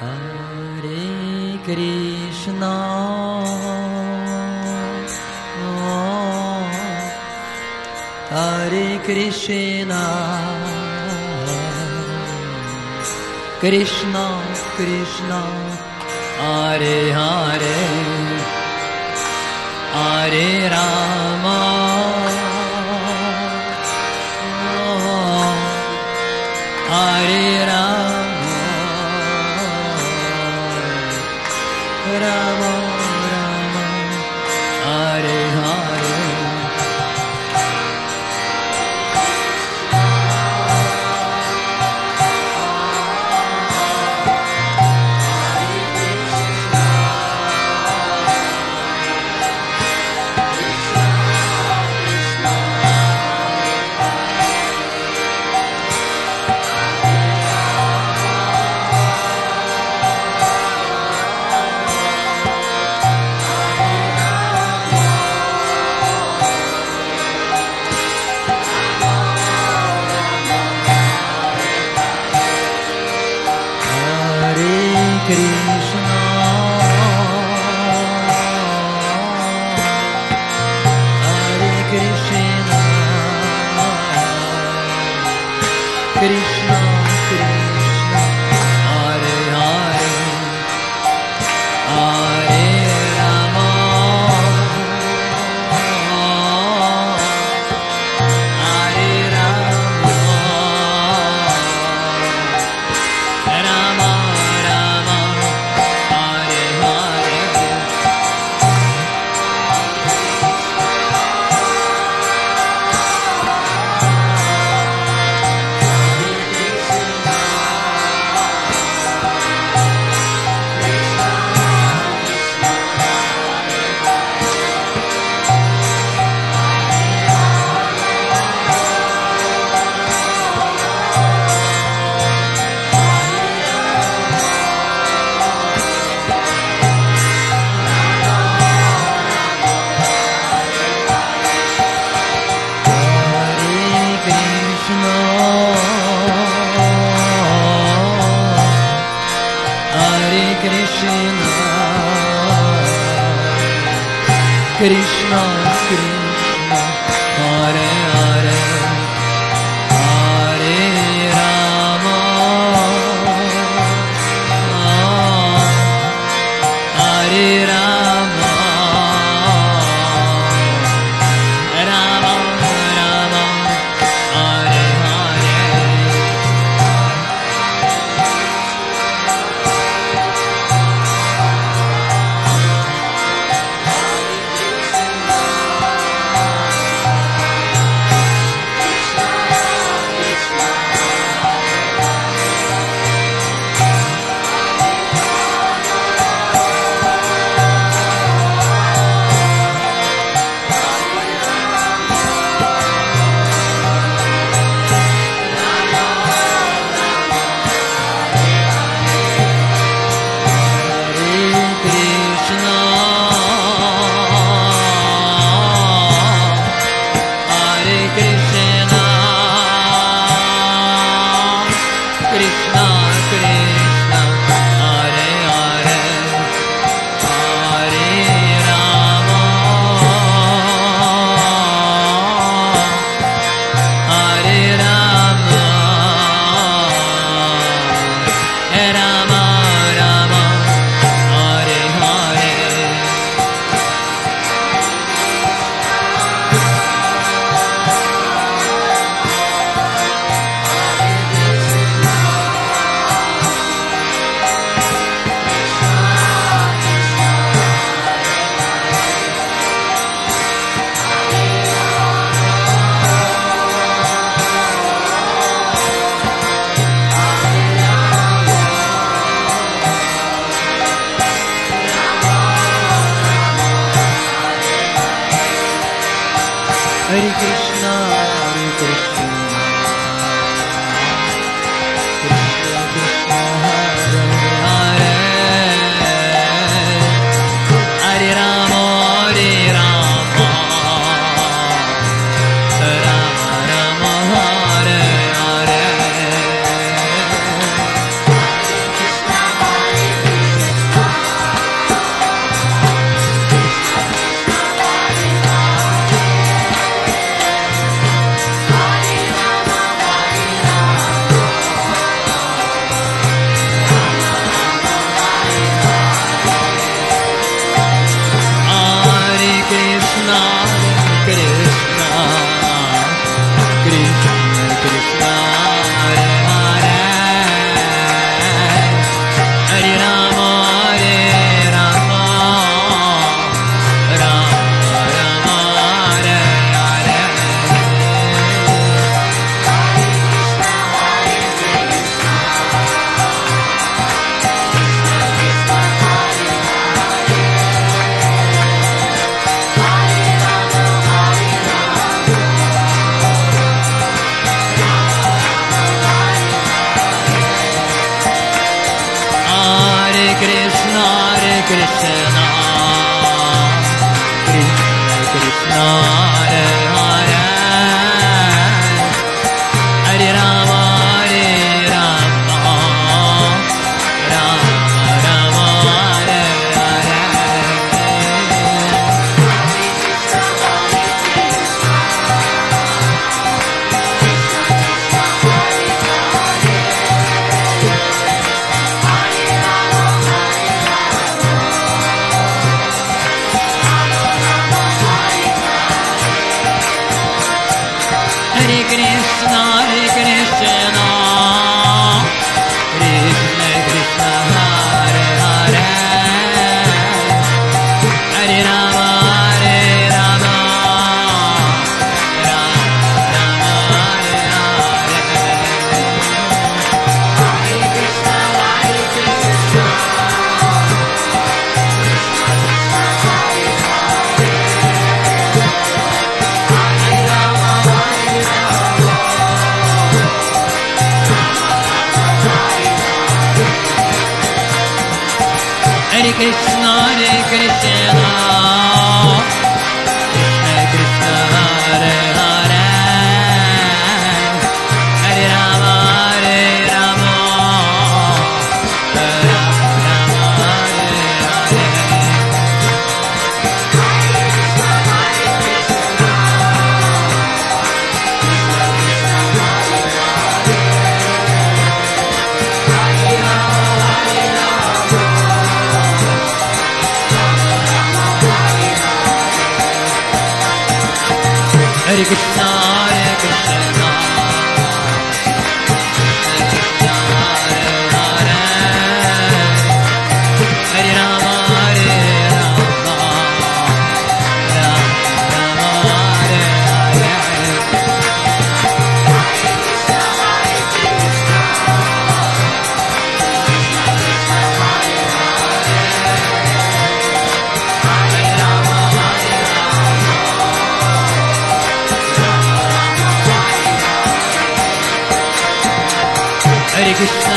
हरे कृष्णा। हरे कृष्णा। कृष्ण कृष्ण। आरे हरे आरे रा can कृष्णा कृष्णा नार Krishna, Hare Krishna, Hare Krishna,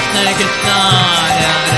Krishna, Krishna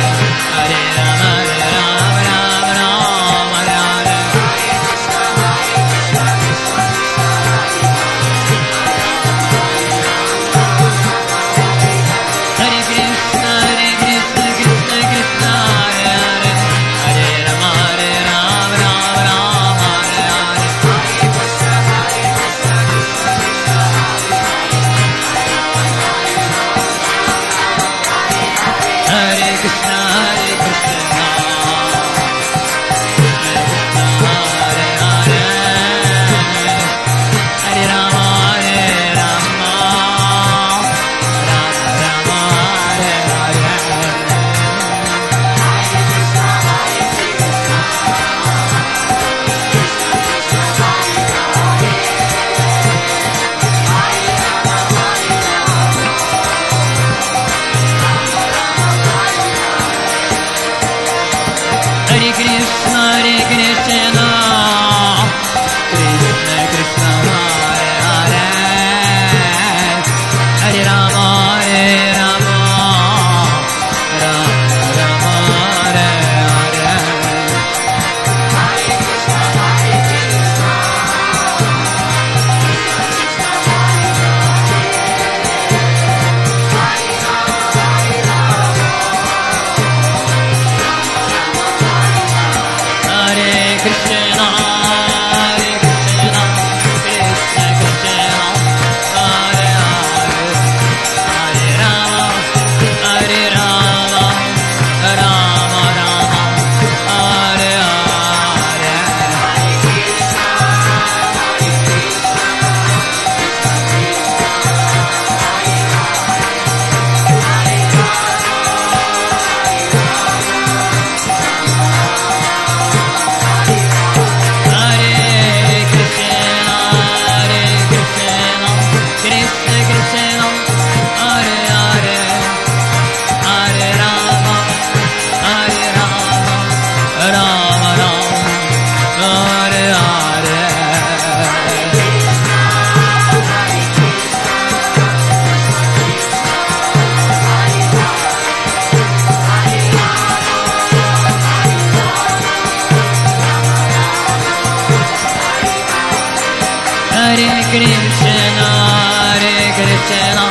Hare Krishna, Hare Krishna,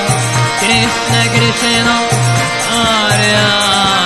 Krishna Krishna, Hare Hare.